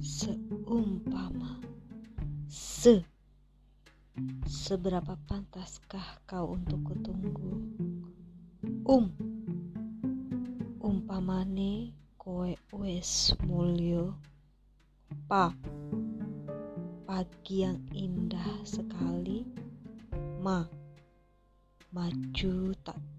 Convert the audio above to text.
seumpama. Se. Seberapa pantaskah kau untuk kutunggu? Um. Umpamane koe wes mulio pa. Pagi yang indah sekali. Ma. Maju tak